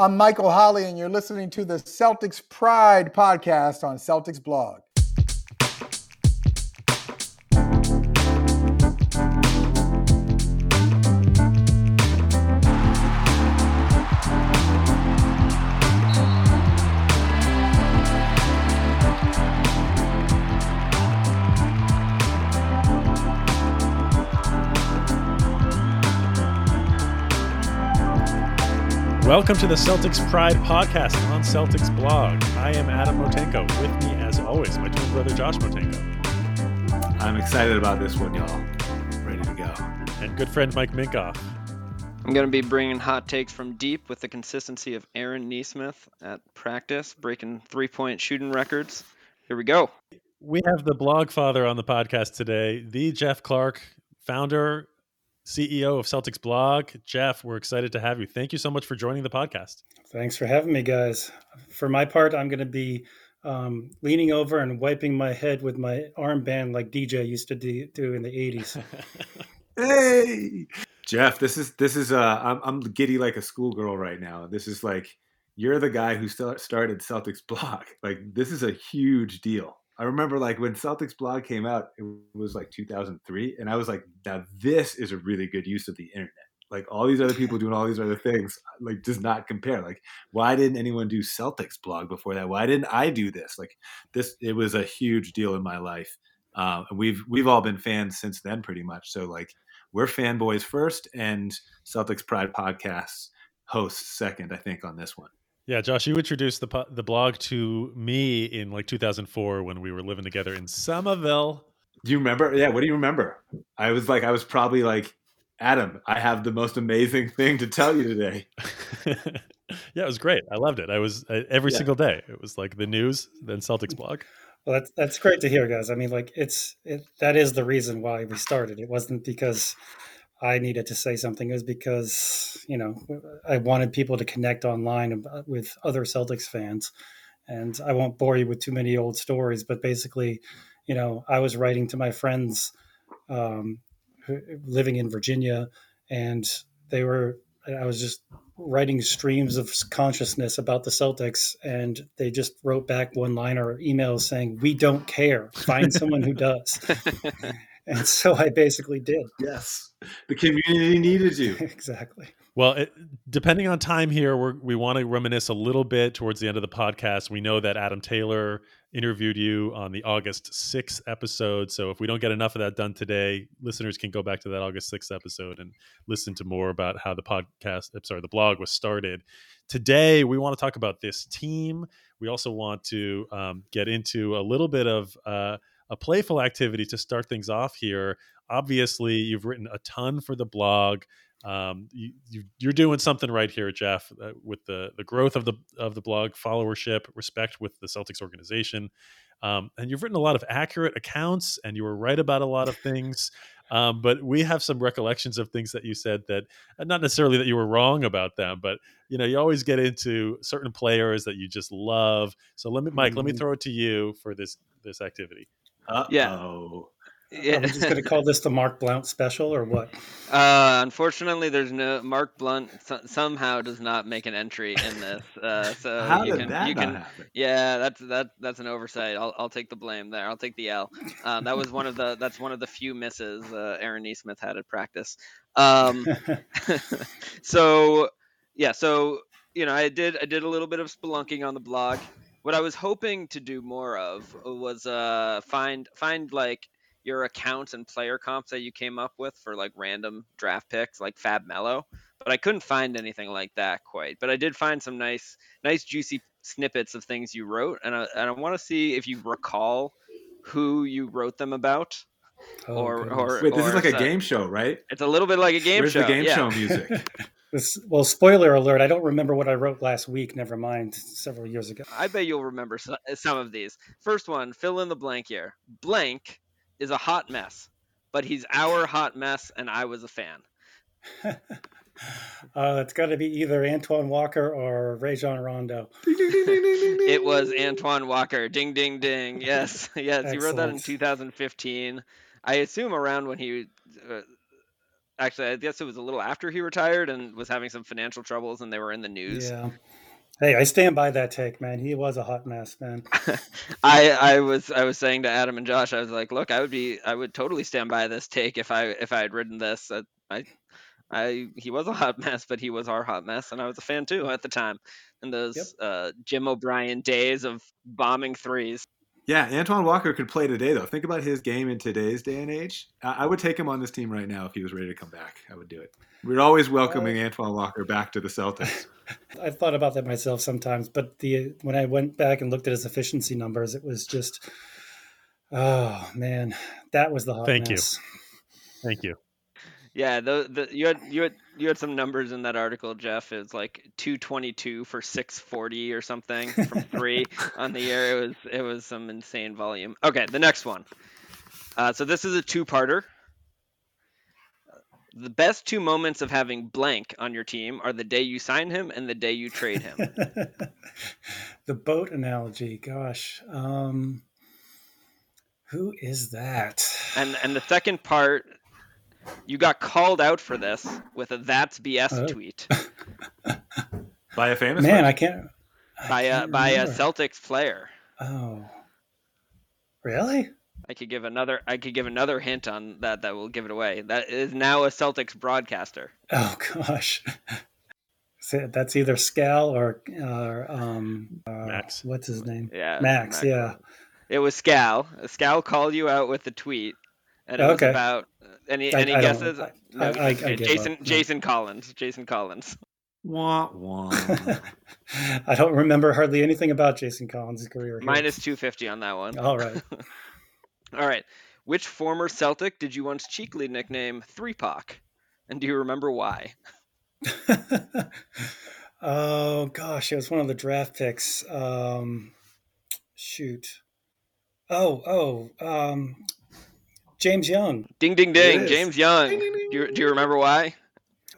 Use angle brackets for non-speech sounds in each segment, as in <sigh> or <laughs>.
I'm Michael Holley, and you're listening to the Celtics Pride podcast on Celtics Blog. Welcome to the Celtics Pride podcast on Celtics blog. I am Adam Motenko. With me, as always, my twin brother Josh Motenko. I'm excited about this one, y'all. Ready to go. And good friend Mike Minkoff. I'm going to be bringing hot takes from deep with the consistency of Aaron Nesmith at practice, breaking three point shooting records. Here we go. We have the blog father on the podcast today, the Jeff Clark, founder, CEO of Celtics Blog. Jeff, we're excited to have you. Thank you so much for joining the podcast. Thanks for having me, guys. For my part, I'm going to be um, leaning over and wiping my head with my armband like DJ used to do, do in the 80s. <laughs> hey, Jeff, this is this is uh, I'm, I'm giddy like a schoolgirl right now. This is like you're the guy who started Celtics Blog. Like this is a huge deal. I remember like when Celtics blog came out, it was like 2003, and I was like, now this is a really good use of the internet. Like all these other people doing all these other things, like does not compare. Like, why didn't anyone do Celtics blog before that? Why didn't I do this? Like this, it was a huge deal in my life, um, and we've we've all been fans since then, pretty much. So like, we're fanboys first, and Celtics Pride podcasts hosts second, I think, on this one. Yeah, Josh, you introduced the the blog to me in like 2004 when we were living together in Somerville. Do you remember? Yeah, what do you remember? I was like, I was probably like, Adam, I have the most amazing thing to tell you today. <laughs> yeah, it was great. I loved it. I was uh, every yeah. single day. It was like the news, then Celtics blog. Well, that's that's great to hear, guys. I mean, like it's it, that is the reason why we started. It wasn't because I needed to say something is because you know I wanted people to connect online with other Celtics fans, and I won't bore you with too many old stories, but basically, you know, I was writing to my friends um, living in Virginia, and they were I was just writing streams of consciousness about the Celtics, and they just wrote back one liner emails saying, "We don't care. Find someone who does." <laughs> and so I basically did. Yes, the community needed you <laughs> exactly. Well, it, depending on time here, we we want to reminisce a little bit towards the end of the podcast. We know that Adam Taylor interviewed you on the August 6th episode. So if we don't get enough of that done today, listeners can go back to that August 6th episode and listen to more about how the podcast, I'm sorry, the blog was started. Today, we want to talk about this team. We also want to um, get into a little bit of uh, a playful activity to start things off here. Obviously, you've written a ton for the blog. Um, you, are doing something right here, Jeff, uh, with the the growth of the of the blog followership, respect with the Celtics organization, um, and you've written a lot of accurate accounts, and you were right about a lot of things. Um, but we have some recollections of things that you said that, uh, not necessarily that you were wrong about them, but you know, you always get into certain players that you just love. So let me, Mike, mm-hmm. let me mm-hmm. throw it to you for this this activity. Uh-oh. Yeah. Yeah. Are we just going to call this the Mark Blount special or what? Uh, unfortunately, there's no Mark Blount somehow does not make an entry in this. Uh, so <laughs> How you did can, that you can, happen? Yeah, that's that that's an oversight. I'll, I'll take the blame there. I'll take the L. Um, that was one of the that's one of the few misses uh, Aaron Nesmith had at practice. Um, <laughs> <laughs> so yeah, so you know, I did I did a little bit of spelunking on the blog what I was hoping to do more of was uh, find find like your accounts and player comps that you came up with for like random draft picks like Fab Melo, but I couldn't find anything like that quite. But I did find some nice nice juicy snippets of things you wrote, and I, and I want to see if you recall who you wrote them about. Oh, or, or, Wait, this or is like a game show, right? It's a little bit like a game Where's show. the game yeah. show <laughs> music? This, well, spoiler alert, I don't remember what I wrote last week. Never mind, several years ago. I bet you'll remember some of these. First one, fill in the blank here. Blank is a hot mess, but he's our hot mess, and I was a fan. <laughs> uh, it's got to be either Antoine Walker or Rajon Rondo. it was Antoine Walker. Ding, ding, ding. Yes, <laughs> yes. Excellent. He wrote that in 2015. I assume around when he. Uh, actually, I guess it was a little after he retired and was having some financial troubles, and they were in the news. Yeah. Hey, I stand by that take, man. He was a hot mess, man. <laughs> I I was I was saying to Adam and Josh, I was like, look, I would be I would totally stand by this take if I if I had written this. Uh, I I he was a hot <laughs> mess, but he was our hot mess, and I was a fan too at the time. In those Yep. uh, Jim O'Brien days of bombing threes. Yeah, Antoine Walker could play today though. Think about his game in today's day and age. I, I would take him on this team right now if he was ready to come back. I would do it. We're always uh, welcoming Antoine Walker back to the Celtics. <laughs> I've thought about that myself sometimes, but the when I went back and looked at his efficiency numbers, it was just, oh man, that was the hot Thank you. Thank you. Yeah, the, the you had you had you had some numbers in that article, Jeff. It was like 222 for 640 or something from <laughs> three on the year. It was it was some insane volume. Okay, the next one. Uh, so this is a two-parter. The best two moments of having blank on your team are the day you sign him and the day you trade him. <laughs> the boat analogy, gosh, um, who is that? and and the second part, you got called out for this with a "That's BS" Oh. tweet <laughs> By a famous Man, person. I can't. I by a can't by a. Celtics player. Oh, really? I could give another. I could give another hint on that. That will give it away. That is now a Celtics broadcaster. Oh <laughs> gosh. That's either Scal or, or um, uh, Max. What's his name? Yeah, Max. Yeah. It was Scal. Scal called you out with the tweet, and it was Okay. about any I- any I guesses. I- No, I- I- I okay, give Jason up. No. Jason Collins. Jason Collins. Wah, wah. <laughs> I don't remember hardly anything about Jason Collins' career. here. Minus two fifty on that one. All right. <laughs> All right. Which former Celtic did you once cheekily nickname Three Pac? And do you remember why? <laughs> oh gosh, it was one of the draft picks. Um, shoot. Oh, oh, um, James Young. Ding ding ding. James Young. Do you, do you remember why?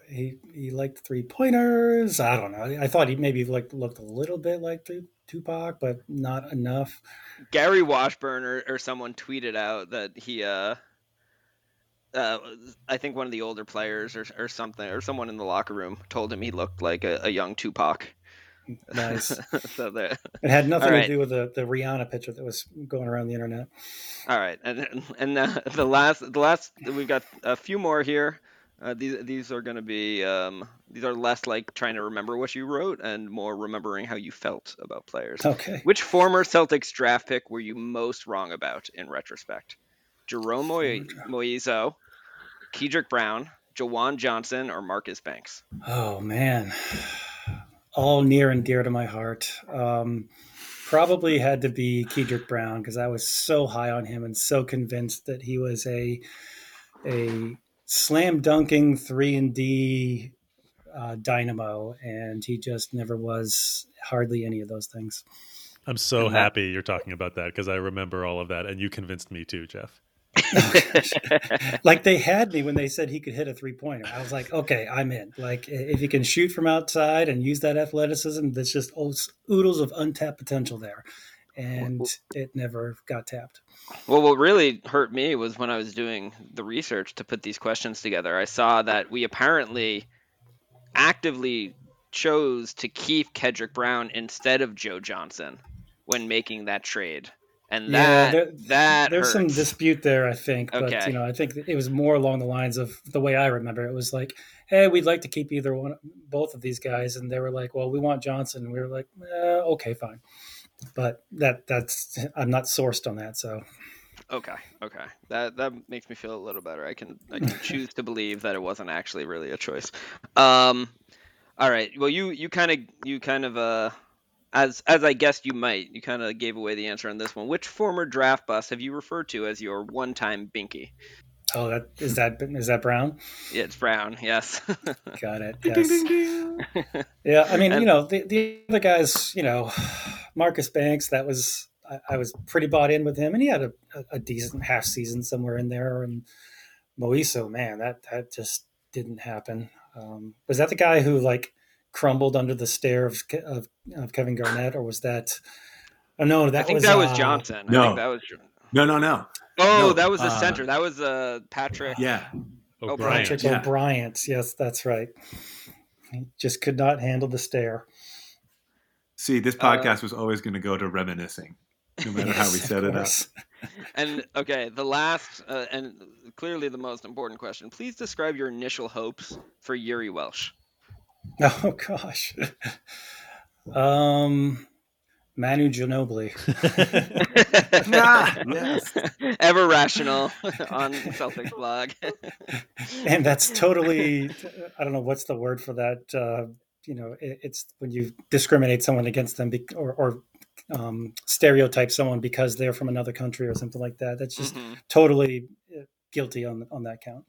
He he liked three pointers. I don't know. I thought he maybe like looked a little bit like Tupac, but not enough. Gary Washburn or, or someone tweeted out that he uh uh, I think one of the older players or, or something or someone in the locker room told him he looked like a, a young Tupac. Nice. <laughs> so there. It had nothing All right. to do with the, the Rihanna picture that was going around the internet. All right, and and uh, <laughs> the last the last we've got a few more here. Uh, these these are going to be um, these are less like trying to remember what you wrote and more remembering how you felt about players. Okay. Which former Celtics draft pick were you most wrong about in retrospect? Jerome Moy- Moiso, Kedrick Brown, JaJuan Johnson, or Marcus Banks? Oh man, all near and dear to my heart. Um, probably had to be Kedrick Brown because I was so high on him and so convinced that he was a a slam dunking three and D uh, dynamo, and he just never was hardly any of those things. I'm so happy you're talking about that because I remember all of that, and you convinced me too, Jeff. <laughs> like they had me when they said he could hit a three pointer. I was like, okay, I'm in. Like if he can shoot from outside and use that athleticism, there's just oodles oodles of untapped potential there, and it never got tapped. Well, what really hurt me was when I was doing the research to put these questions together. I saw that we apparently actively chose to keep Kedrick Brown instead of Joe Johnson when making that trade, and Yeah, that there- that There's some dispute there, I think, but you know, I think it was more along the lines of the way I remember. It was like, hey, we'd like to keep either one, both of these guys, and they were like, well, we want Johnson. And we were like, eh, okay, fine. But that that's I'm not sourced on that, so Okay, okay. That that makes me feel a little better. I can I can <laughs> choose to believe that it wasn't actually really a choice. Um all right. Well, you you kind of you kind of uh as as I guessed you might, you kind of gave away the answer on this one. Which former draft bust have you referred to as your one-time binky? oh, that is that is that Brown? Yeah, it's Brown. Yes. <laughs> Got it. Yes. Yeah, I mean, And- you know, the, the other guys, you know, Marcus Banks, that was, I, I was pretty bought in with him, and he had a, a, a decent half season somewhere in there. And Moiso, man, that, that just didn't happen. Um, was that the guy who, like, crumbled under the stare of, of, of Kevin Garnett, or was that, oh, no, that I think was, that was uh, Johnson. I no. think that was No, no, no. Oh, No, that was the uh, center. That was uh Patrick. Yeah. O'Bryant. Patrick Yeah. O'Bryant. Yes, that's right. He just could not handle the stare. See, this Uh, podcast was always going to go to reminiscing, no matter how we <laughs> Yes, set it up. And okay, the last uh, and clearly the most important question. Please describe your initial hopes for Jiri Welsch. <laughs> Oh gosh. Um, Manu Ginobili. <laughs> Ah, yes. <laughs> Ever rational on Celtics blog. and that's totally i don't know what's the word for that uh, you know it, it's when you discriminate someone against them bec or, or um, stereotype someone because they're from another country or something like that that's just Mhm. totally uh, guilty on on that count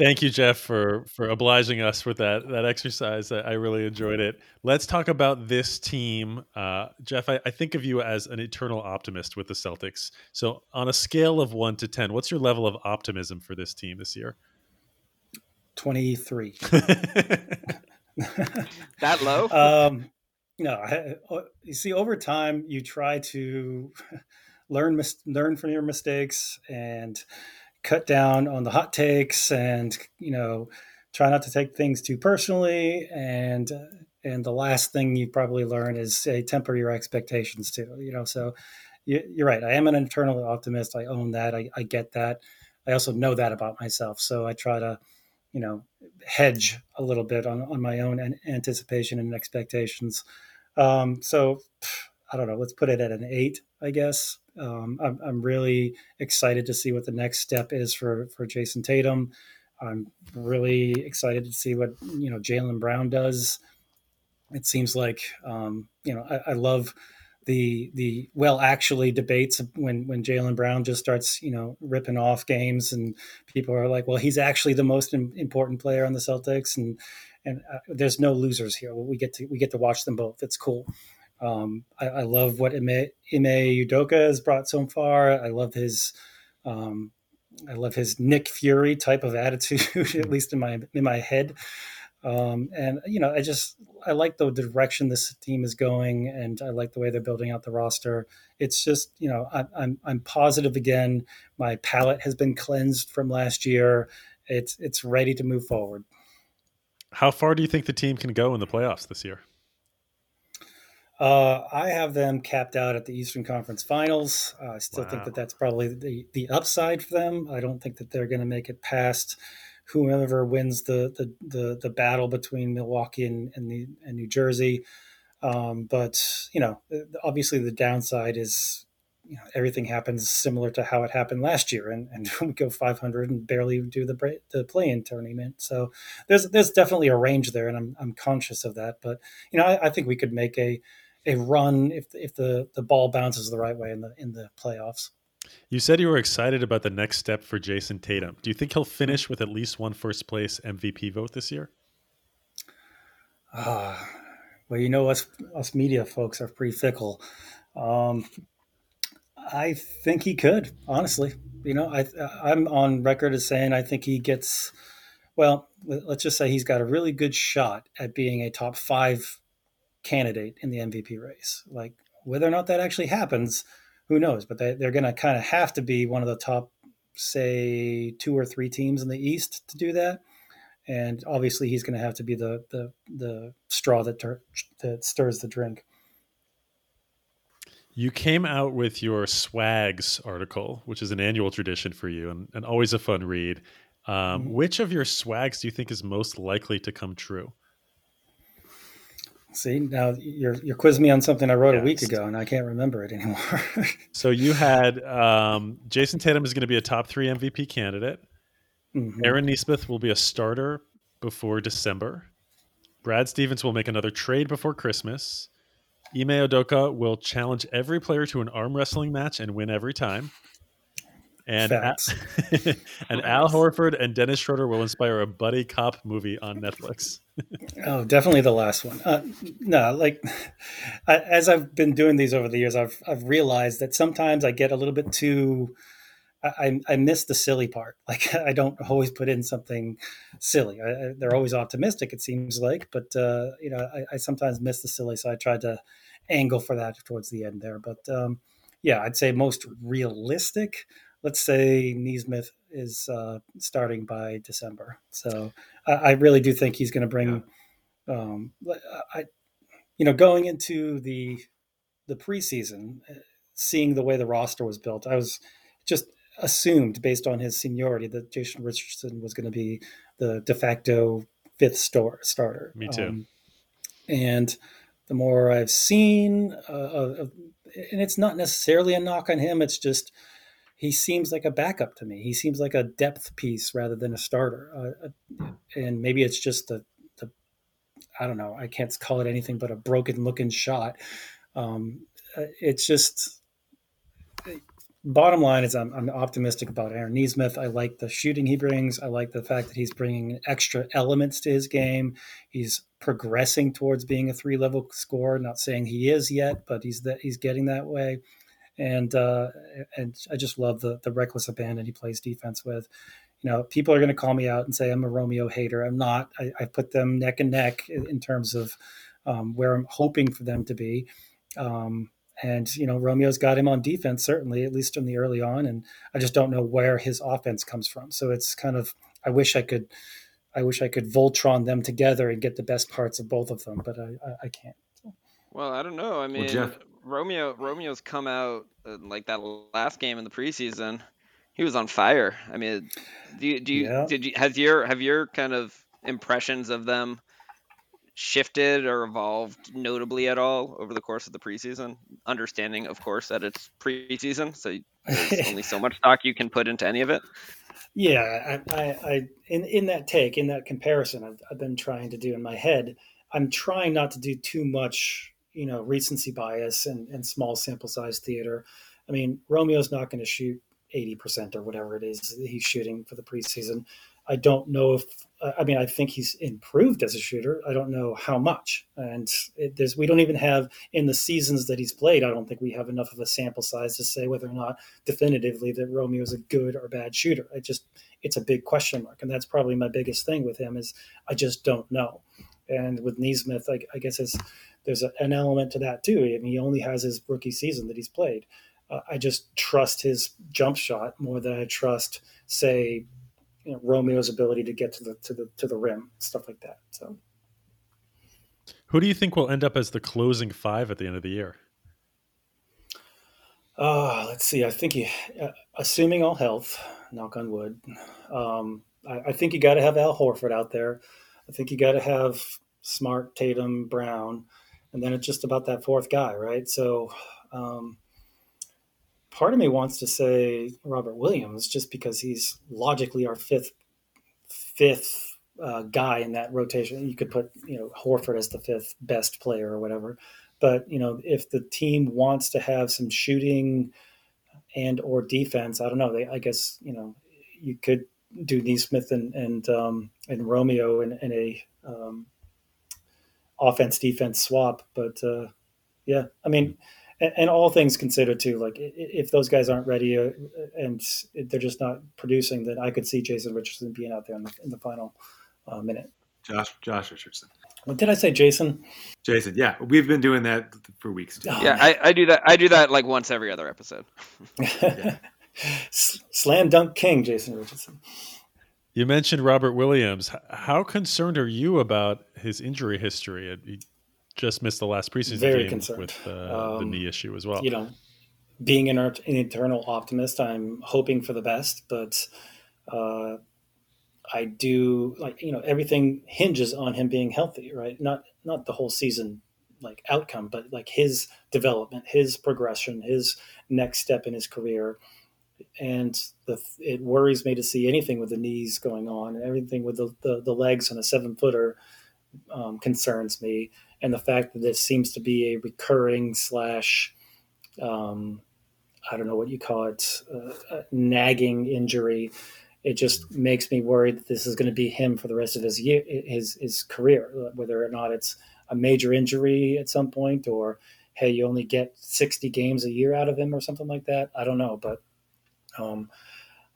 Thank you, Jeff, for for obliging us with that that exercise. I, I really enjoyed it. Let's talk about this team, uh, Jeff. I, I think of you as an eternal optimist with the Celtics. So, on a scale of one to ten, what's your level of optimism for this team this year? 23 <laughs> That low? <laughs> um, no, I, uh, you see, over time, you try to <laughs> learn mis- learn from your mistakes and cut down on the hot takes, and you know, try not to take things too personally. And and the last thing you probably learn is say temper your expectations too. You know, so you, you're right. I am an internal optimist. I own that. I, I get that. I also know that about myself. So I try to, you know, hedge a little bit on, on my own anticipation and expectations. Um, so I don't know. Let's put it at an eight, I guess. Um, I'm, I'm really excited to see what the next step is for for Jayson Tatum. I'm really excited to see what you know Jaylen Brown does. It seems like um, you know I, I love the the well actually debates when when Jaylen Brown just starts you know ripping off games and people are like well he's actually the most im- important player on the Celtics and and uh, there's no losers here we get to we get to watch them both it's cool um, I, I love what Ime, Ime Udoka has brought so far I love his um, I love his Nick Fury type of <laughs> attitude at least in my in my head um, and you know, I just I like the direction this team is going, and I like the way they're building out the roster. It's just you know, I, I'm I'm positive again. My palate has been cleansed from last year. It's it's ready to move forward. How far do you think the team can go in the playoffs this year? Uh, I have them capped out at the Eastern Conference Finals. Uh, I still think that that's probably the the upside for them. I don't think that they're going to make it past whoever wins the the the, the battle between Milwaukee and and, the, and New Jersey. Um, but you know, obviously the downside is you know everything happens similar to how it happened last year, and and <laughs> we go 500 and barely do the the play-in tournament. So there's there's definitely a range there, and I'm I'm conscious of that. But you know, I, I think we could make a a run if if the the ball bounces the right way in the in the playoffs. You said you were excited about the next step for Jayson Tatum. Do you think he'll finish with at least one first place MVP vote this year? Ah, well, you know us us media folks are pretty fickle. Um, I think he could, honestly. You know, I I'm on record as saying I think he gets. Well, let's just say he's got a really good shot at being a top five candidate in the MVP race. Like whether or not that actually happens, who knows? But they, they're going to kind of have to be one of the top, say, two or three teams in the East to do that. And obviously, he's going to have to be the the, the straw that tur- that stirs the drink. You came out with your swags article, which is an annual tradition for you and, and always a fun read. Um, Mhm. Which of your swags do you think is most likely to come true? See, now you're you're quizzing me on something I wrote a week ago, and I can't remember it anymore. <laughs> So you had um, Jayson Tatum is going to be a top three MVP candidate. Mhm. Aaron Nesmith will be a starter before December. Brad Stevens will make another trade before Christmas. Ime Udoka will challenge every player to an arm wrestling match and win every time. And, Al- <laughs> and Al Horford and Dennis Schroeder will inspire a buddy cop movie on Netflix. Oh, definitely the last one. Uh, no, like I, as I've been doing these over the years, I've I've realized that sometimes I get a little bit too. I, I- miss the silly part. <laughs> Like I don't always put in something silly. I, they're always optimistic, it seems like, but uh, you know, I, I sometimes miss the silly. So I tried to angle for that towards the end there. But um, yeah, I'd say most realistic. let's say Nesmith is uh, starting by December. So I, I really do think he's going to bring. Yeah. Um, I, you know, going into the the preseason, uh, seeing the way the roster was built, I was just assumed based on his seniority that Jason Richardson was going to be the de facto fifth store, starter. Me too. Um, and the more I've seen, uh, uh, and it's not necessarily a knock on him. It's just he seems like a backup to me. He seems like a depth piece rather than a starter. Uh, uh and maybe it's just the, the, I don't know. I can't call it anything but a broken looking shot. Um, uh, it's just bottom line is I'm, I'm, optimistic about Aaron Nesmith. I like the shooting he brings. I like the fact that he's bringing extra elements to his game. He's progressing towards being a three level scorer. Not saying he is yet, but he's that he's getting that way. And uh, and I just love the the reckless abandon he plays defense with. You know, people are going to call me out and say I'm a Romeo hater. I'm not. I, I put them neck and neck in, in terms of um, where I'm hoping for them to be. Um, and you know, Romeo's got him on defense certainly, at least in the early on. And I just don't know where his offense comes from. So it's kind of I wish I could, I wish I could Voltron them together and get the best parts of both of them, but I I, I can't. Well, I don't know. I mean, well, Jeff... Romeo Romeo's come out uh, like that last game in the preseason. He was on fire. I mean, do you, do you yeah. did you has your have your kind of impressions of them shifted or evolved notably at all over the course of the preseason? Understanding, of course, that it's preseason, so there's <laughs> only so much stock you can put into any of it. Yeah, I, I, I in in that take, in that comparison, I've, I've been trying to do in my head. I'm trying not to do too much, you know, recency bias and, and small sample size theater. I mean, Romeo's not going to shoot 80% or whatever it is he's shooting for the preseason. I don't know if I mean I think he's improved as a shooter. I don't know how much, and it, there's we don't even have in the seasons that he's played. I don't think we have enough of a sample size to say whether or not definitively that Romeo is a good or bad shooter. I just it's a big question mark, and that's probably my biggest thing with him is I just don't know. And with Nesmith, I, I guess it's, there's a, an element to that too. I mean, he only has his rookie season that he's played. Uh, I just trust his jump shot more than I trust, say, you know, Romeo's ability to get to the to the to the rim, stuff like that. So, who do you think will end up as the closing five at the end of the year? Uh, let's see. I think you, uh, assuming all health, knock on wood, um, I, I, think you got to have Al Horford out there. I think you got to have Smart, Tatum, Brown, and then it's just about that fourth guy, right? So, um, part of me wants to say Robert Williams just because he's logically our fifth fifth uh, guy in that rotation. You could put you know Horford as the fifth best player or whatever, but you know if the team wants to have some shooting and or defense, I don't know. They, I guess you know you could do Nesmith and and um, and Romeo in, in a um, offense defense swap, but uh, yeah, I mean and, and, all things considered too like if those guys aren't ready uh, and they're just not producing then i could see jason richardson being out there in the, in the final uh, minute. Josh josh richardson. What did i say jason? Jason yeah we've been doing that for weeks. Too. Oh, yeah I, I, do that i do that like once every other episode. <laughs> Slam dunk king jason richardson you mentioned Robert Williams. How concerned are you about his injury history? He just missed the last preseason Very game concerned. with uh, um, the knee issue as well. You know, being an, an, eternal optimist, I'm hoping for the best, but uh, I do like you know everything hinges on him being healthy, right? Not not the whole season like outcome, but like his development, his progression, his next step in his career. And the, it worries me to see anything with the knees going on and everything with the, the, the legs on a seven footer um, concerns me and the fact that this seems to be a recurring slash um, I don't know what you call it, uh, nagging injury. It just makes me worried that this is going to be him for the rest of his year, his his career. Whether or not it's a major injury at some point, or hey, you only get sixty games a year out of him, or something like that. I don't know, but um,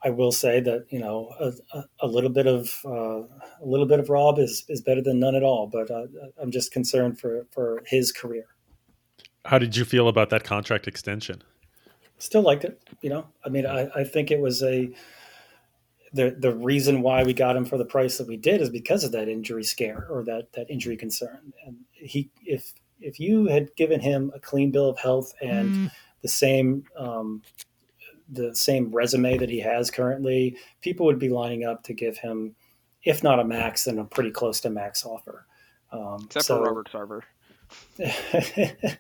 I will say that you know a, a little bit of uh, a little bit of Rob is is better than none at all. But uh, I'm just concerned for for his career. How did you feel about that contract extension? Still liked it. You know, I mean, I, I think it was a the the reason why we got him for the price that we did is because of that injury scare or that that injury concern. And he, if if you had given him a clean bill of health and mm. the same um, the same resume that he has currently, people would be lining up to give him, if not a max, then a pretty close to max offer. Um, Except so, for Robert Sarver. <laughs>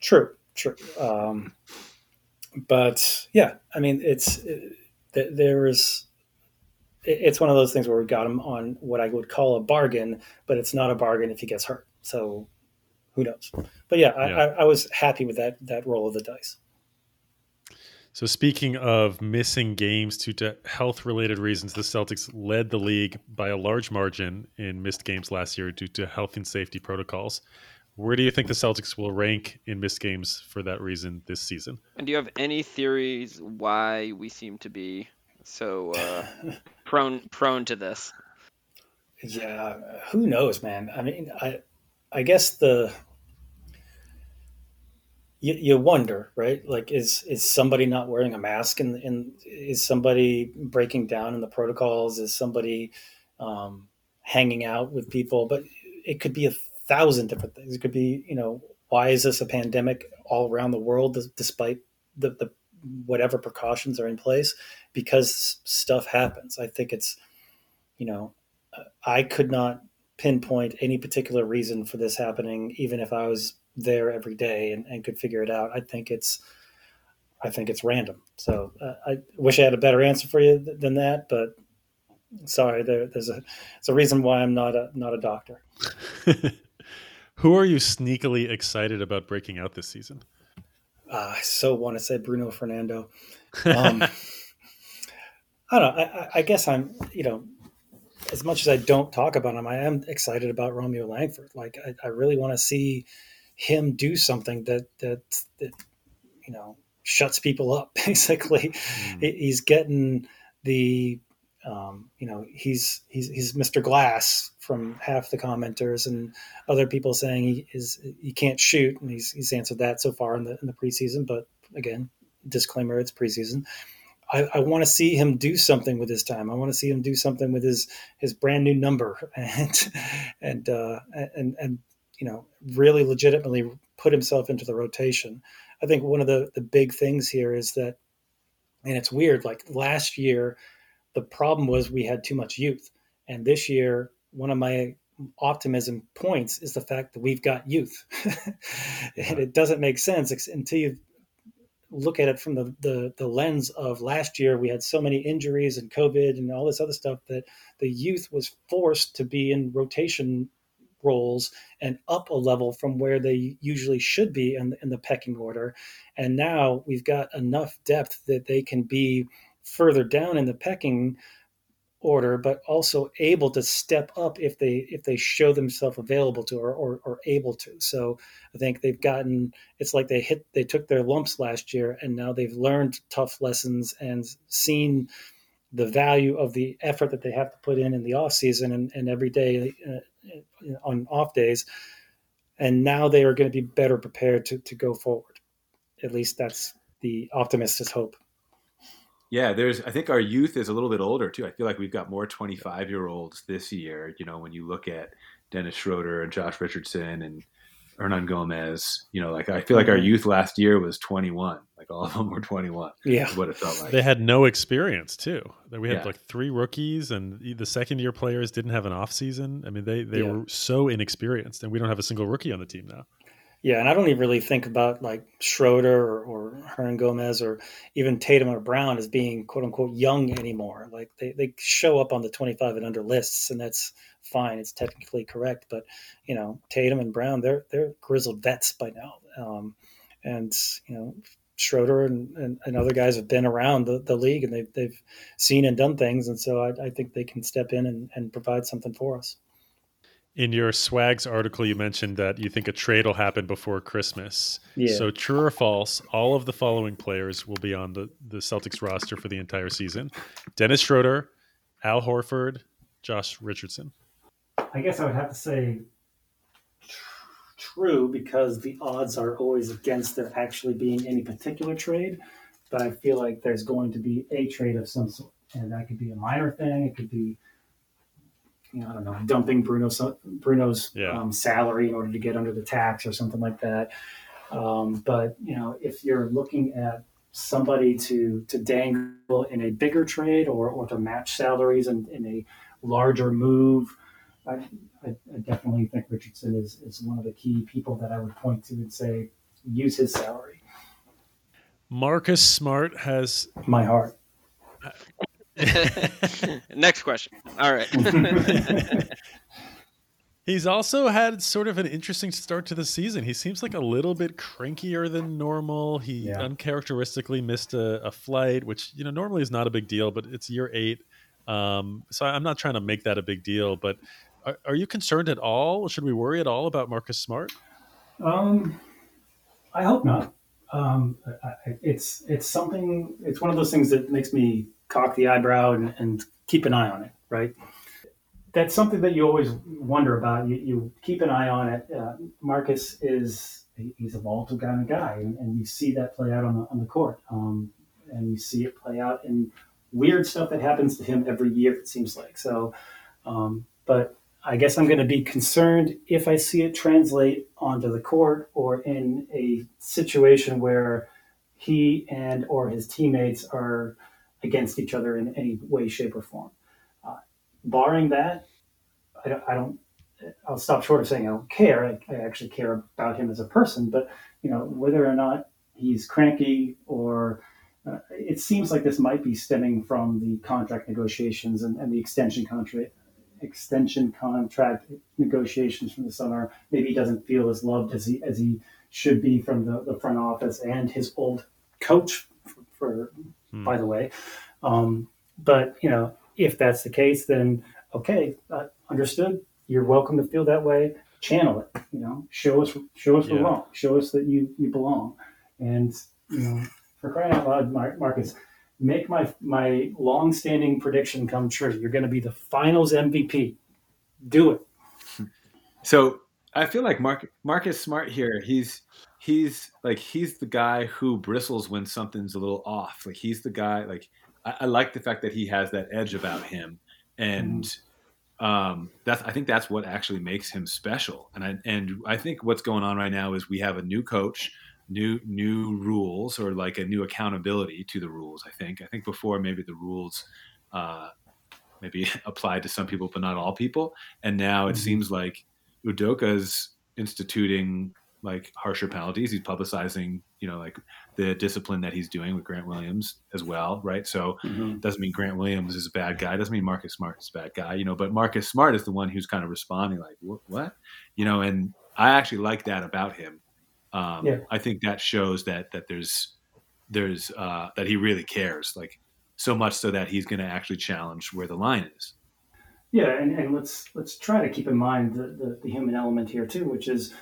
true, true. Um, but yeah, I mean, it's it, there is. It's one of those things where we got him on what I would call a bargain, but it's not a bargain if he gets hurt. So who knows? But yeah, yeah. I, I was happy with that that roll of the dice. So speaking of missing games due to health related reasons, the Celtics led the league by a large margin in missed games last year due to health and safety protocols. Where do you think the Celtics will rank in missed games for that reason this season? And do you have any theories why we seem to be so uh, <laughs> prone prone to this? Yeah, who knows, man? I mean, I I guess the you, you wonder, right? Like, is is somebody not wearing a mask, and is somebody breaking down in the protocols? Is somebody um, hanging out with people? But it could be a thousand different things. It could be, you know, why is this a pandemic all around the world, despite the, the whatever precautions are in place? Because stuff happens. I think it's, you know, I could not pinpoint any particular reason for this happening, even if I was there every day and, and could figure it out. I think it's I think it's random. So uh, I wish I had a better answer for you th- than that, but sorry, there, there's a it's a reason why I'm not a not a doctor. <laughs> Who are you sneakily excited about breaking out this season? Uh, I so want to say Bruno Fernando. <laughs> Um, I don't know. I, I, guess I'm, you know, as much as I don't talk about him, I am excited about Romeo Langford. Like, I, I really want to see him do something that that that you know shuts people up. <laughs> Basically, mm. he's getting the um, you know he's he's he's Mr. Glass from half the commenters and other people saying he is he can't shoot, and he's he's answered that so far in the in the preseason. But again, disclaimer: it's preseason. I, I want to see him do something with his time. I want to see him do something with his his brand new number <laughs> and and uh, and and you know, really legitimately put himself into the rotation. I think one of the, the big things here is that, and it's weird, like last year, the problem was we had too much youth. And this year, one of my optimism points is the fact that we've got youth. <laughs> and it doesn't make sense until you look at it from the, the, the lens of last year we had so many injuries and covid and all this other stuff that the youth was forced to be in rotation roles and up a level from where they usually should be in, in the pecking order. And now we've got enough depth that they can be further down in the pecking order, but also able to step up if they if they show themselves available to or, or, or able to. So I think they've gotten it's like they hit they took their lumps last year and now they've learned tough lessons and seen the value of the effort that they have to put in in the off season and, and every day uh, on off days and now they are going to be better prepared to, to go forward. At least that's the optimist's hope. Yeah there's i think our youth is a little bit older too. I feel like we've got more 25 year olds this year you know when you look at dennis schroeder and josh richardson and Hernangomez. You know, like I feel like our mm-hmm. youth last year was 21. Like all of them were 21. Yeah, what it felt like. They had no experience too. That We had yeah. like three rookies, and the second year players didn't have an off season. I mean, they they yeah. were so inexperienced, and we don't have a single rookie on the team now. Yeah, and I don't even really think about like Schroeder or, or Hernangomez or even Tatum or Brown as being quote unquote young anymore. Like they, they show up on the 25 and under lists, and that's fine. It's technically correct, but you know Tatum and Brown, they're they're grizzled vets by now, um, and you know Schroeder and, and, and, other guys have been around the, the league and they've they've seen and done things, and so I, I think they can step in and, and provide something for us. In your Swags article, you mentioned that you think a trade will happen before Christmas. Yeah. So, true or false, all of the following players will be on the, the Celtics roster for the entire season Dennis Schroeder, Al Horford, Josh Richardson. I guess I would have to say true because the odds are always against there actually being any particular trade. But I feel like there's going to be a trade of some sort, and that could be a minor thing. It could be, you know, I don't know, dumping Bruno Bruno's Yeah. um, salary in order to get under the tax or something like that. Um, but you know, if you're looking at somebody to to dangle in a bigger trade or or to match salaries in, in a larger move, I, I, I definitely think Richardson is is one of the key people that I would point to and say use his salary. Marcus Smart has My heart. <laughs> Next question. All right. <laughs> He's also had sort of an interesting start to the season. He seems like a little bit crankier than normal. He Yeah. uncharacteristically missed a, a flight, which you know normally is not a big deal, but it's year eight. Um, so I'm not trying to make that a big deal. But are, are you concerned at all? Should we worry at all about Marcus Smart? Um, I hope not. Um, I, I, it's it's something. It's one of those things that makes me cock the eyebrow and, and keep an eye on it. Right. That's something that you always wonder about. You, you keep an eye on it. Uh, Marcus is he's a volatile kind of guy, and, and you see that play out on the on the court. Um, and you see it play out in weird stuff that happens to him every year. It seems like so. Um, but I guess I'm going to be concerned if I see it translate onto the court or in a situation where he and or his teammates are against each other in any way, shape, or form. Uh, barring that, I don't, I don't. I'll stop short of saying I don't care. I, I actually care about him as a person, but you know whether or not he's cranky or uh, it seems like this might be stemming from the contract negotiations and, and the extension contract extension contract negotiations from the summer. Maybe he doesn't feel as loved as he as he should be from the, the front office and his old coach. For, for Hmm. by the way, um, but you know if that's the case, then okay, uh, understood. You're welcome to feel that way. Channel it. You know, show us show us Yeah. we're wrong. Show us that you you belong. And you know, for crying out loud, Mar- Marcus, make my my long-standing prediction come true. You're going to be the Finals MVP. Do it. <laughs> So I feel like Mark, Marcus Smart here. He's he's like he's the guy who bristles when something's a little off. Like he's the guy. Like I, I like the fact that he has that edge about him, and um, that's I think that's what actually makes him special. And I and I think what's going on right now is we have a new coach, new new rules, or like a new accountability to the rules. I think I think before maybe the rules. Uh, maybe <laughs> applied to some people but not all people and now it Mhm. seems like Udoka's instituting like harsher penalties. He's publicizing, you know, like the discipline that he's doing with Grant Williams as well, right? So doesn't mean Grant Williams is a bad guy. Doesn't mean Marcus Smart is a bad guy, you know. But Marcus Smart is the one who's kind of responding like, "What?" what? You know, and I actually like that about him. Um, Yeah. I think that shows that that there's there's uh, that he really cares, like so much so that he's going to actually challenge where the line is. Yeah, and, and let's let's try to keep in mind the, the, the human element here too, which is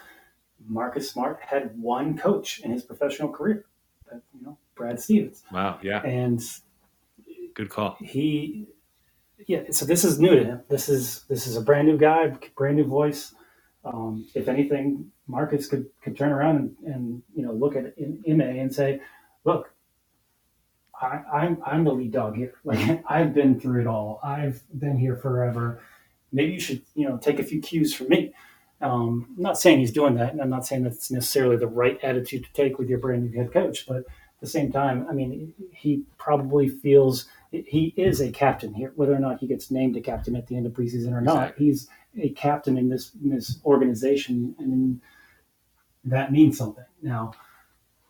Marcus Smart had one coach in his professional career, that, you know, Brad Stevens, Wow. Yeah. and Good call. he, yeah. So this is new to him. This is this is a brand new guy, brand new voice. Um, if anything, Marcus could, could turn around and, and you know look at Ime and say, "Look, I, I'm I'm the lead dog here. Like <laughs> I've been through it all. I've been here forever. Maybe you should you know take a few cues from me." Um, I'm not saying he's doing that, and I'm not saying that's necessarily the right attitude to take with your brand new head coach. But at the same time, I mean, he probably feels he is a captain here, whether or not he gets named a captain at the end of preseason or not. Exactly. He's a captain in this in this organization, and that means something. Now,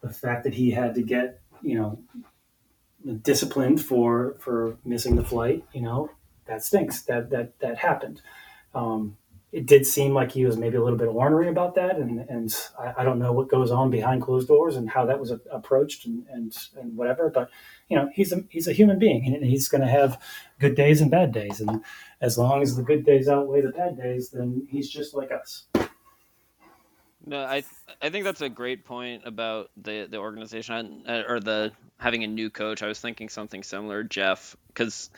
the fact that he had to get you know disciplined for for missing the flight, you know, that stinks. That that that happened. Um, it did seem like he was maybe a little bit ornery about that, and and I, I don't know what goes on behind closed doors and how that was a, approached and, and and whatever. But you know, he's a he's a human being, and he's going to have good days and bad days, and as long as the good days outweigh the bad days, then he's just like us. No, I I think that's a great point about the the organization uh, or the having a new coach. I was thinking something similar, Jeff, because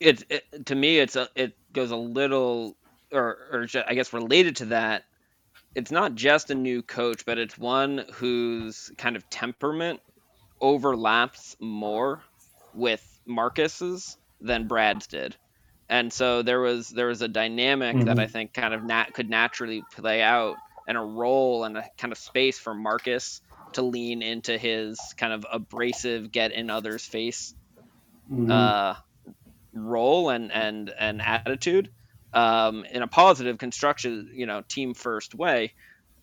it, it to me it's a it goes a little or or I guess related to that. it's not just a new coach, but it's one whose kind of temperament overlaps more with Marcus's than Brad's did. And so there was there was a dynamic mm-hmm. that I think kind of nat- could naturally play out and a role and a kind of space for Marcus to lean into his kind of abrasive get in others face mm-hmm. uh, role and and and attitude um, in a positive construction you know team first way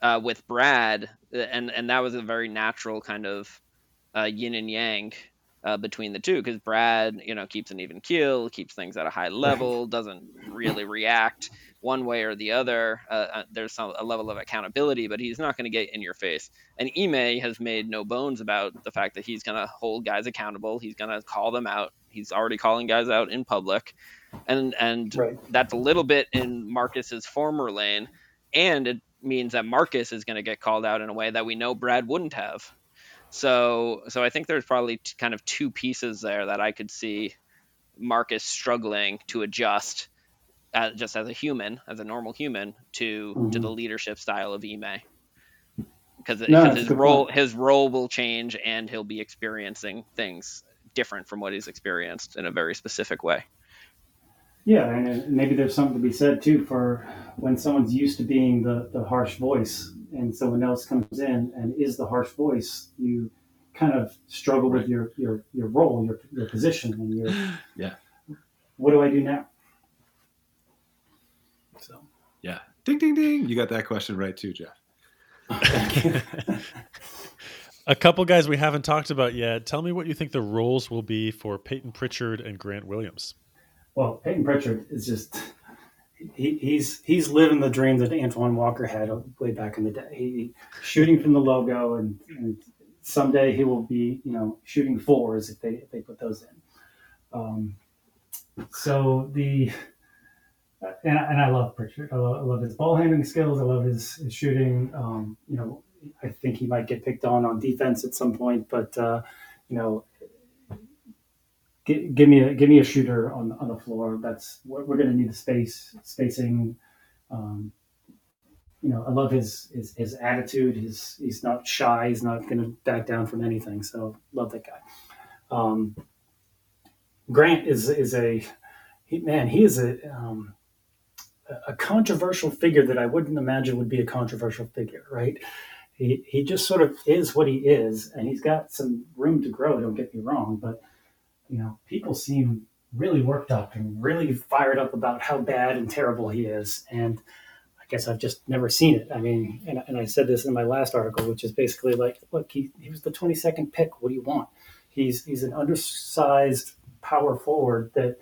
uh, with Brad and and that was a very natural kind of uh, yin and yang uh, between the two because Brad, you know, keeps an even keel, keeps things at a high level, doesn't really react one way or the other. Uh, uh there's some, a level of accountability, but he's not going to get in your face. And Ime has made no bones about the fact that he's going to hold guys accountable. He's going to call them out. He's already calling guys out in public, and and right. that's a little bit in Marcus's former lane, and it means that Marcus is going to get called out in a way that we know Brad wouldn't have. So so I think there's probably t- kind of two pieces there that I could see Marcus struggling to adjust uh, just as a human, as a normal human, to mm-hmm. to the leadership style of Ime. Because no, his role point. his role will change and he'll be experiencing things different from what he's experienced in a very specific way. Yeah, and maybe there's something to be said too for when someone's used to being the, the harsh voice and someone else comes in and is the harsh voice, you kind of struggle right. with your, your, your role, your, your position, and your <gasps> yeah. What do I do now? So yeah, ding ding ding. You got that question right too, Jeff. <laughs> A couple guys we haven't talked about yet. Tell me what you think the roles will be for Payton Pritchard and Grant Williams. Well, Payton Pritchard is just he, he's he's living the dream that Antoine Walker had way back in the day. He shooting from the logo, and, and someday he will be you know shooting fours if they if they put those in. Um, so the and, and I love Pritchard. I love, I love, his ball handling skills. I love his, his shooting. Um, you know, I think he might get picked on on defense at some point, but uh, you know, give, me a give me a shooter on on the floor. That's we're, we're going to need the space spacing. Um, you know, I love his, his his attitude. His he's not shy. He's not going to back down from anything. So love that guy. Um, Grant is is a he, man. He is a um, a controversial figure that I wouldn't imagine would be a controversial figure, right? He, he just sort of is what he is, and he's got some room to grow. Don't get me wrong, but you know, people seem really worked up and really fired up about how bad and terrible he is. And I guess I've just never seen it. I mean, and, and I said this in my last article, which is basically like, look, he, he was the 22nd pick. What do you want? He's, he's an undersized power forward that,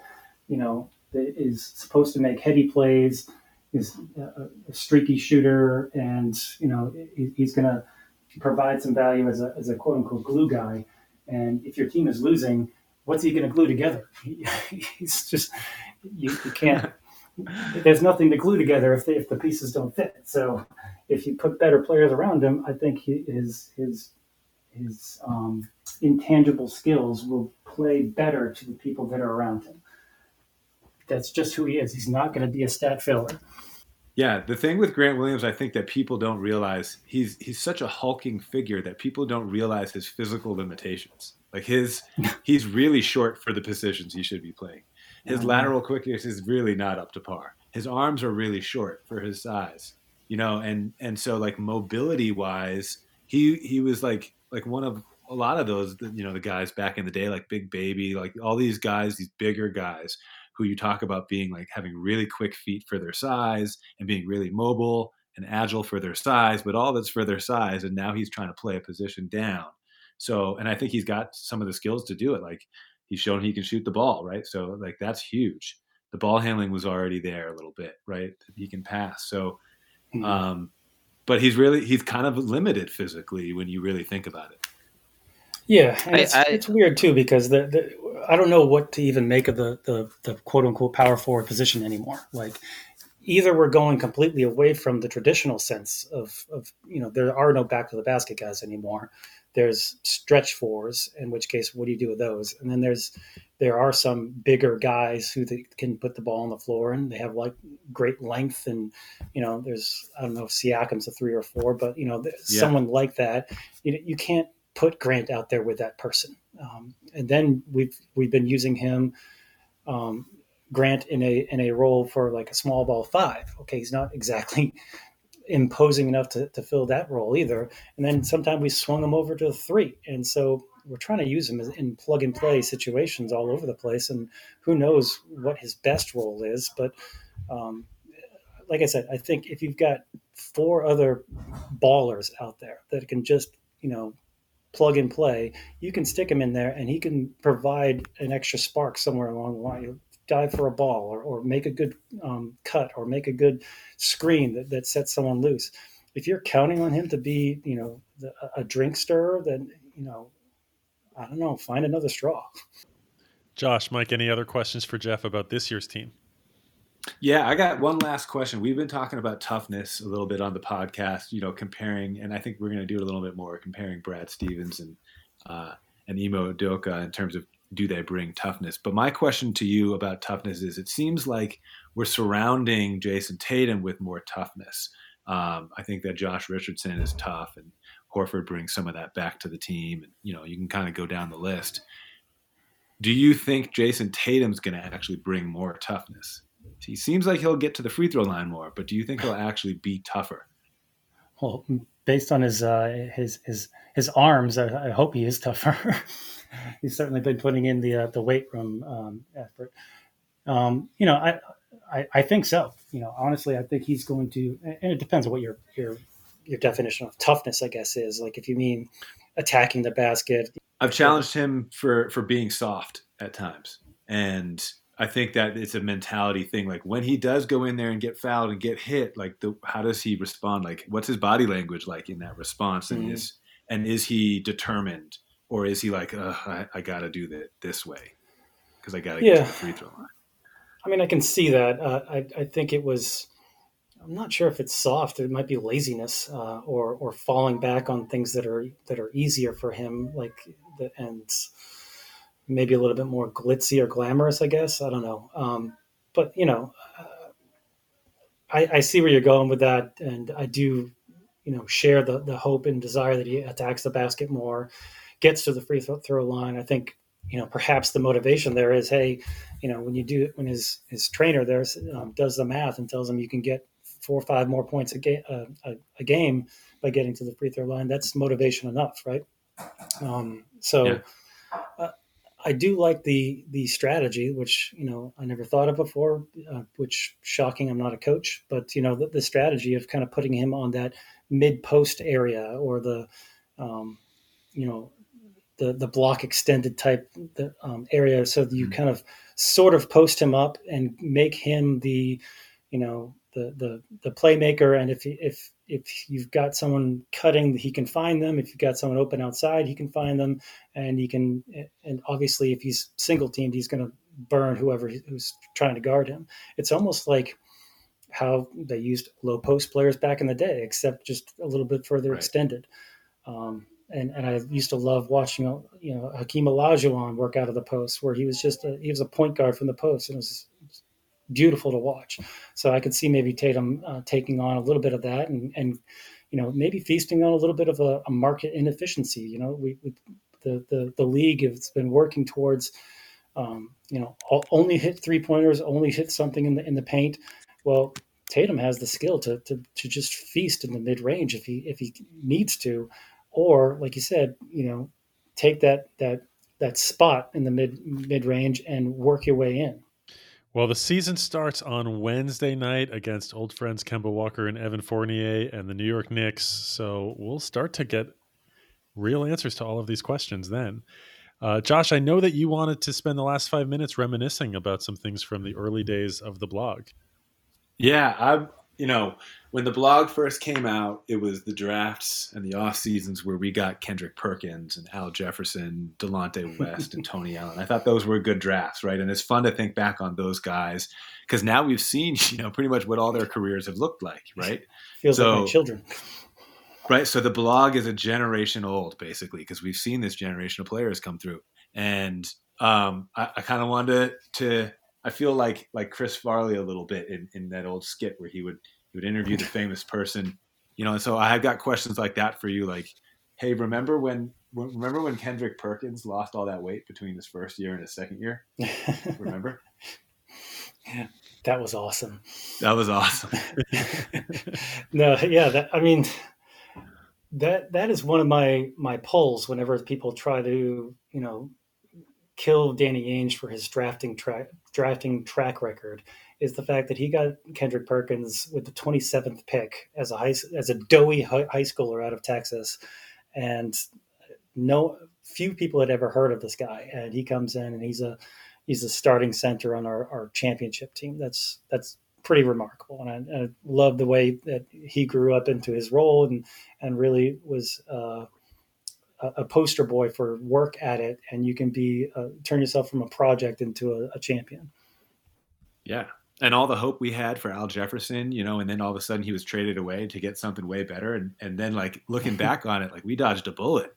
you know, that is supposed to make heady plays, is a, a streaky shooter, and, you know, he, he's going to provide some value as a, as a quote unquote glue guy. And if your team is losing, what's he going to glue together? <laughs> He, he's just you, you can't. <laughs> there's nothing to glue together if the, if the pieces don't fit. So if you put better players around him, I think he, his his his um, intangible skills will play better to the people that are around him. That's just who he is. He's not going to be a stat filler. Yeah, the thing with Grant Williams, I think that people don't realize he's he's such a hulking figure that people don't realize his physical limitations. Like his, <laughs> he's really short for the positions he should be playing. His lateral quickness is really not up to par. His arms are really short for his size, you know, and and so like mobility wise, he he was like like one of a lot of those you know the guys back in the day like Big Baby, like all these guys, these bigger guys who you talk about being like having really quick feet for their size and being really mobile and agile for their size, but all that's for their size. And now he's trying to play a position down so, and I think he's got some of the skills to do it. Like he's shown he can shoot the ball, right? So, like that's huge. The ball handling was already there a little bit, right? He can pass. So, mm-hmm. um, but he's really he's kind of limited physically when you really think about it. Yeah, and I, it's, I, it's weird too because the, the I don't know what to even make of the, the the quote unquote power forward position anymore. Like either we're going completely away from the traditional sense of, of you know there are no back to the basket guys anymore there's stretch fours in which case what do you do with those and then there's there are some bigger guys who can put the ball on the floor and they have like great length and you know there's i don't know if siakam's a three or four but you know yeah. someone like that you, you can't put grant out there with that person um, and then we've we've been using him um, Grant in a in a role for like a small ball five. Okay, he's not exactly imposing enough to, to fill that role either. And then sometimes we swung him over to three. And so we're trying to use him in plug and play situations all over the place. And who knows what his best role is. But um, like I said, I think if you've got four other ballers out there that can just, you know, plug and play, you can stick him in there and he can provide an extra spark somewhere along the line dive for a ball or, or make a good um, cut or make a good screen that, that sets someone loose. If you're counting on him to be, you know, the, a drink stirrer, then, you know, I don't know, find another straw. Josh, Mike, any other questions for Jeff about this year's team? Yeah, I got one last question. We've been talking about toughness a little bit on the podcast, you know, comparing, and I think we're going to do it a little bit more, comparing Brad Stevens and uh, and Ime Udoka in terms of do they bring toughness? But my question to you about toughness is it seems like we're surrounding Jayson Tatum with more toughness. Um, I think that Josh Richardson is tough and Horford brings some of that back to the team. And, you know, you can kind of go down the list. Do you think Jayson Tatum's going to actually bring more toughness? He seems like he'll get to the free throw line more, but do you think he'll <laughs> actually be tougher? Well, based on his uh, his his his arms, I, I hope he is tougher. <laughs> <laughs> he's certainly been putting in the uh, the weight room um, effort. Um, you know, I, I, I think so. You know, honestly, I think he's going to, and it depends on what your your your definition of toughness, I guess, is. Like, if you mean attacking the basket, I've challenged him for for being soft at times, and I think that it's a mentality thing. Like when he does go in there and get fouled and get hit, like the, how does he respond? Like what's his body language like in that response? And mm-hmm. is and is he determined? Or is he like, I, I got to do that this way because I got to yeah. get to the free throw line? I mean, I can see that. Uh, I, I think it was. I'm not sure if it's soft. It might be laziness uh, or or falling back on things that are that are easier for him, like the, and maybe a little bit more glitzy or glamorous. I guess I don't know. Um, but you know, uh, I, I see where you're going with that, and I do, you know, share the the hope and desire that he attacks the basket more gets to the free throw line. I think you know perhaps the motivation there is, hey, you know, when you do when his his trainer there um, does the math and tells him you can get four or five more points a, ga- uh, a, a, game by getting to the free throw line, that's motivation enough, right? Um, so. Yeah. Uh, I do like the the strategy, which you know I never thought of before. Uh, which shocking, I'm not a coach, but you know the, the strategy of kind of putting him on that mid post area or the um, you know the the block extended type the, um, area, so you mm-hmm. kind of sort of post him up and make him the you know the the the playmaker. And if if if you've got someone cutting, he can find them. If you've got someone open outside, he can find them, and he can. And obviously, if he's single teamed, he's going to burn whoever who's trying to guard him. It's almost like how they used low post players back in the day, except just a little bit further right. extended. Um, and, and I used to love watching, you know, Hakeem Olajuwon work out of the post, where he was just a, he was a point guard from the post, and it was beautiful to watch. So I could see maybe Tatum uh, taking on a little bit of that, and and you know maybe feasting on a little bit of a, a market inefficiency. You know, we, we, the the the league has been working towards, um, you know, only hit three pointers, only hit something in the in the paint. Well, Tatum has the skill to to to just feast in the mid range if he if he needs to or like you said, you know, take that that that spot in the mid mid range and work your way in. Well, the season starts on Wednesday night against old friends Kemba Walker and Evan Fournier and the New York Knicks. So we'll start to get real answers to all of these questions then. Uh, Josh, I know that you wanted to spend the last five minutes reminiscing about some things from the early days of the blog. Yeah, I'm you know, when the blog first came out, it was the drafts and the off seasons where we got Kendrick Perkins and Al Jefferson, Delonte <laughs> West, and Tony Allen. I thought those were good drafts, right? And it's fun to think back on those guys because now we've seen, <laughs> you know, pretty much what all their careers have looked like, right? <laughs> Feels So- like my children. Right. So the blog is a generation old, basically, because we've seen this generation of players come through. And um, I, I kind of wanted to, to, I feel like like Chris Farley a little bit in, in that old skit where he would he would interview the famous person, you know. And so I have got questions like that for you, like, hey, remember when remember when Kendrick Perkins lost all that weight between his first year and his second year? Remember? Yeah, <laughs> that was awesome. that was awesome. <laughs> no, yeah, that, I mean, that that is one of my my pulls whenever people try to you know kill Danny Ainge for his drafting track drafting track record is the fact that he got Kendrick Perkins with the 27th pick as a high as a doughy high schooler out of Texas, and no few people had ever heard of this guy, and he comes in and he's a he's a starting center on our, our championship team. That's that's pretty remarkable, and I, I love the way that he grew up into his role and and really was uh, a, poster boy for work at it, and you can be uh, turn yourself from a project into a, a champion. Yeah. And all the hope we had for Al Jefferson, you know, and then all of a sudden he was traded away to get something way better. And, and then, like, looking <laughs> back on it, like, we dodged a bullet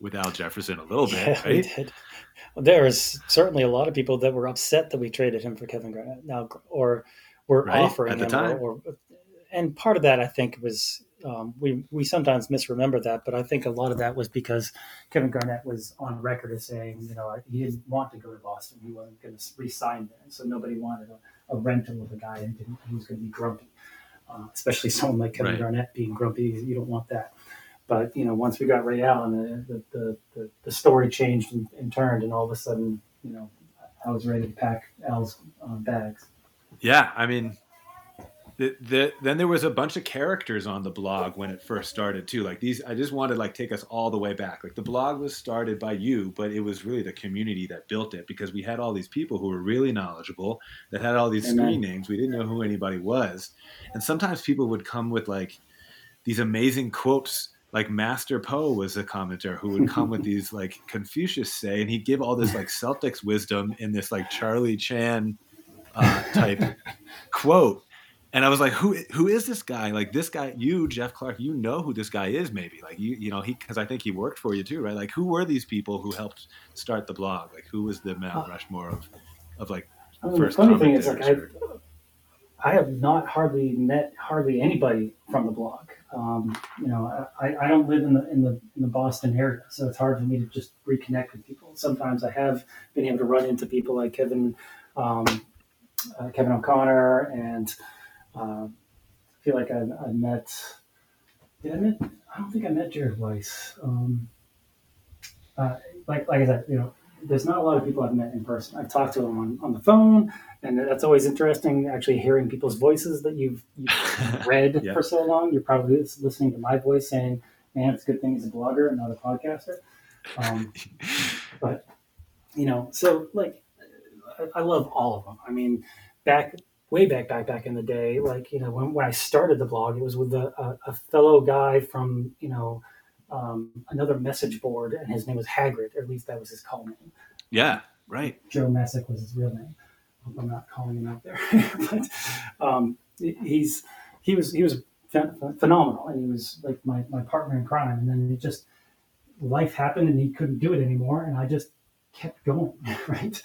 with Al Jefferson a little bit, Yeah, we did. There was certainly a lot of people that were upset that we traded him for Kevin Garnett now, or were Right, offering at the him, time. Or, or, and part of that I think was um, we we sometimes misremember that, but I think a lot of that was because Kevin Garnett was on record as saying, you know, he didn't want to go to Boston, he wasn't going to re-sign there, so nobody wanted a, a rental of a guy who was going to be grumpy, uh, especially <laughs> someone like Kevin Right. Garnett being grumpy. You don't want that. But you know, once we got Ray Allen, the the, the, the story changed and, and turned, and all of a sudden, you know, I was ready to pack Al's uh, bags. Yeah. I mean, the, the, then there was a bunch of characters on the blog when it first started, too. Like, these, I just wanted to, like, take us all the way back. Like, the blog was started by you, but it was really the community that built it because we had all these people who were really knowledgeable that had all these Amen. screen names. We didn't know who anybody was. And sometimes people would come with, like, these amazing quotes like Master Poe was a commenter who would come with <laughs> these like Confucius say, and he'd give all this like Celtics wisdom in this like Charlie Chan uh, type <laughs> quote. And I was like, who who is this guy? Like this guy, you, Jeff Clark, you know who this guy is, maybe. Like you, you know, he because I think he worked for you too, right? Like who were these people who helped start the blog? Like who was the Mount Rushmore of of like I mean, first the funny thing is, like, I, I have not hardly met hardly anybody from the blog. Um, you know, I, I don't live in the in the in the Boston area, so it's hard for me to just reconnect with people. Sometimes I have been able to run into people like Kevin, um, uh, Kevin O'Connor, and uh, I feel like I, I met. Did I met? I don't think I met Jared Weiss. Um, uh, like like I said, you know, there's not a lot of people I've met in person. I've talked to them on, on the phone, and that's always interesting. Actually, hearing people's voices that you've, you've <laughs> read Yeah. for so long, you're probably listening to my voice saying, "Man, it's a good thing he's a blogger and not a podcaster." Um, <laughs> but you know, so like, I, I love all of them. I mean, back way back, back, back in the day, like you know, when, when I started the blog, it was with a, a, a fellow guy from you know um, another message board, and his name was Hagrid, or at least that was his call name. Yeah, right. Joe Messick was his real name. Hope I'm not calling him out there, <laughs> but um, he's he was he was phenomenal, and he was like my, my partner in crime. And then it just life happened, and he couldn't do it anymore, and I just kept going, <laughs> right?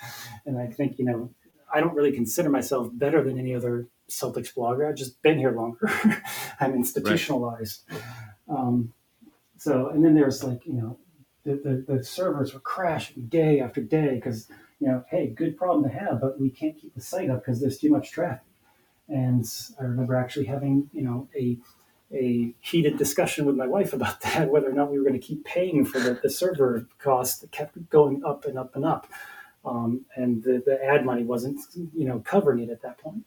And I think you know I don't really consider myself better than any other Celtics blogger. I've just been here longer. <laughs> I'm institutionalized. Um, so, and then there's like you know the, the, the servers were crashing day after day because you know hey good problem to have but we can't keep the site up because there's too much traffic and i remember actually having you know a a heated discussion with my wife about that <laughs> whether or not we were going to keep paying for the, the server cost that kept going up and up and up um, and the, the ad money wasn't you know covering it at that point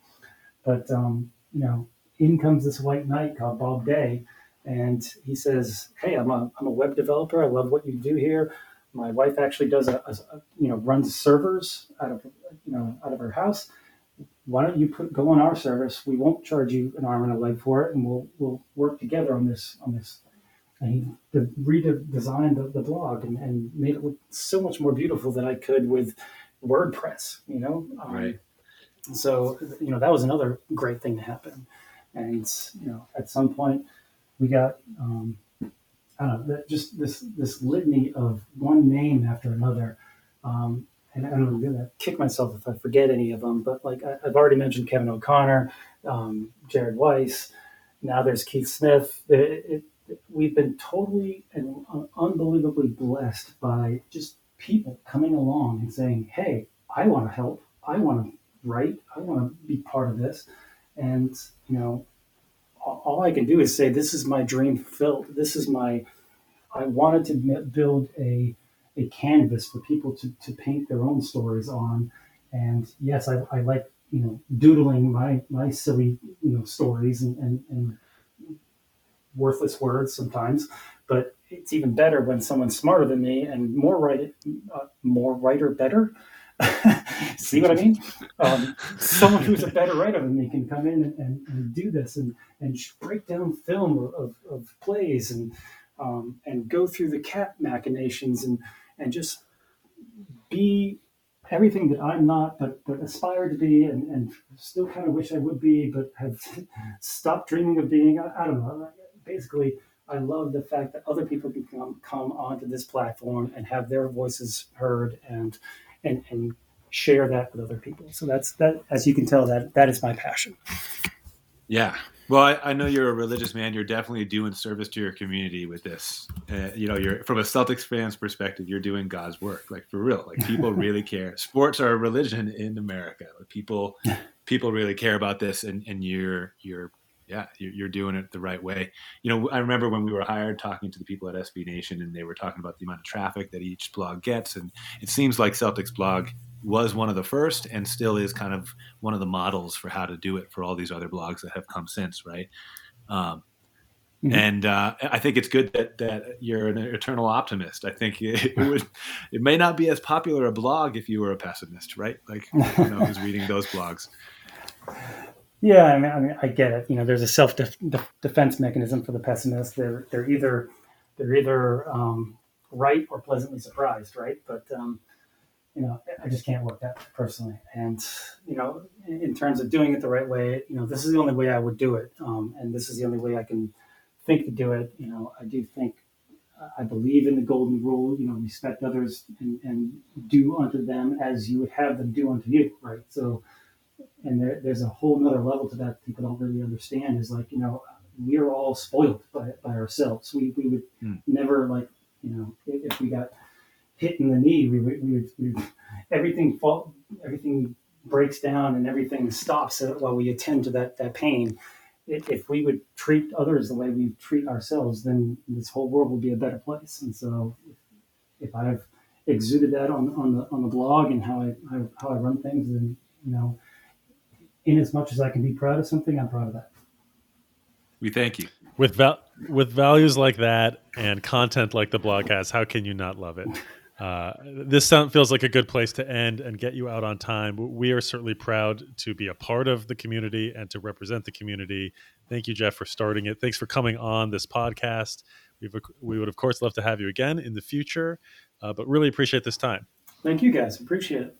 but um, you know in comes this white knight called bob day and he says, "Hey, I'm a I'm a web developer. I love what you do here. My wife actually does a, a- you know runs servers out of you know out of her house. why don't you put go on our service? We won't charge you an arm and a leg for it, and we'll we'll work together on this on this. And he redesigned the, the blog and, and made it look so much more beautiful than I could with WordPress. You know, um, right. So you know that was another great thing to happen, and you know at some point we got um, I don't know just this this litany of one name after another. Um, and I'm going to kick myself if I forget any of them, but like I, have already mentioned Kevin O'Connor, um, Jared Weiss, now there's Keith Smith. It, it, it, we've been totally and unbelievably blessed by just people coming along and saying, "Hey, I want to help. I want to write. I want to be part of this." And you know, all, I can do is say, "This is my dream fulfilled. This is my." I wanted to build a a canvas for people to, to paint their own stories on. And yes, I, I like, you know, doodling my, my silly, you know, stories and, and, and worthless words sometimes, but it's even better when someone's smarter than me and more write uh, more writer better. <laughs> See what I mean? Um, someone who's a better writer than me can come in and, and, do this and, and break down film of, of plays and um, and go through the cat machinations and and just be everything that I'm not, but, but aspire to be, and, and still kind of wish I would be, but have <laughs> stopped dreaming of being. I, I, don't know. Basically, I love the fact that other people can come, come onto this platform and have their voices heard and and and share that with other people. So that's that. As you can tell, that that is my passion. Yeah, well, I, I, know you're a religious man. You're definitely doing service to your community with this. Uh, you know, you're from a Celtics fan's perspective, you're doing God's work, like for real. Like people <laughs> really care. Sports are a religion in America. Like people, people really care about this, and and you're you're yeah, you're, you're doing it the right way. You know, I remember when we were hired talking to the people at SB Nation, and they were talking about the amount of traffic that each blog gets, and it seems like Celtics blog was one of the first and still is kind of one of the models for how to do it for all these other blogs that have come since, right? Um, mm-hmm. And uh, I think it's good that, that you're an eternal optimist. I think it, it, would it may not be as popular a blog if you were a pessimist, right? Like you know who's reading those blogs. Yeah, I mean, I mean, I get it. You know, there's a self defense mechanism for the pessimist. They're they're either they're either um, right or pleasantly surprised, right? But um, you know, I just can't work that personally. And, you know, in, in, terms of doing it the right way, you know, this is the only way I would do it. Um, and this is the only way I can think to do it. You know, I do think, I believe in the golden rule, you know, respect others and, and do unto them as you would have them do unto you, right? So, and there, there's a whole nother level to that people don't really understand is like, you know, we're all spoiled by, by ourselves. We, we would mm. never like, you know, if, if we got hit in the knee, we would, we would, we would everything fall, everything breaks down and everything stops while we attend to that that pain. If we would treat others the way we treat ourselves, then this whole world would be a better place. And so, if I've exuded that on, on the on the blog and how I, how I run things, then you know, in as much as I can be proud of something, I'm proud of that. We thank you. With val- with values like that and content like the blog has, how can you not love it? <laughs> Uh, this sound feels like a good place to end and get you out on time. We are certainly proud to be a part of the community and to represent the community. Thank you, Jeff, for starting it. Thanks for coming on this podcast. We've, we would, of course, love to have you again in the future, uh, but really appreciate this time. Thank you, guys. Appreciate it.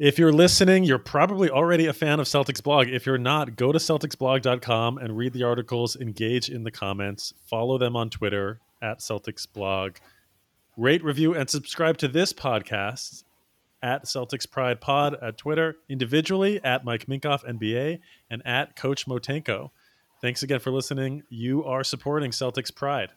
If you're listening, you're probably already a fan of Celtics blog. If you're not, go to celticsblog.com and read the articles, engage in the comments, follow them on Twitter at Celtics blog rate, review, and subscribe to this podcast at Celtics Pride Pod at Twitter, individually at Mike Minkoff NBA and at Coach Motenko. Thanks again for listening. You are supporting Celtics Pride.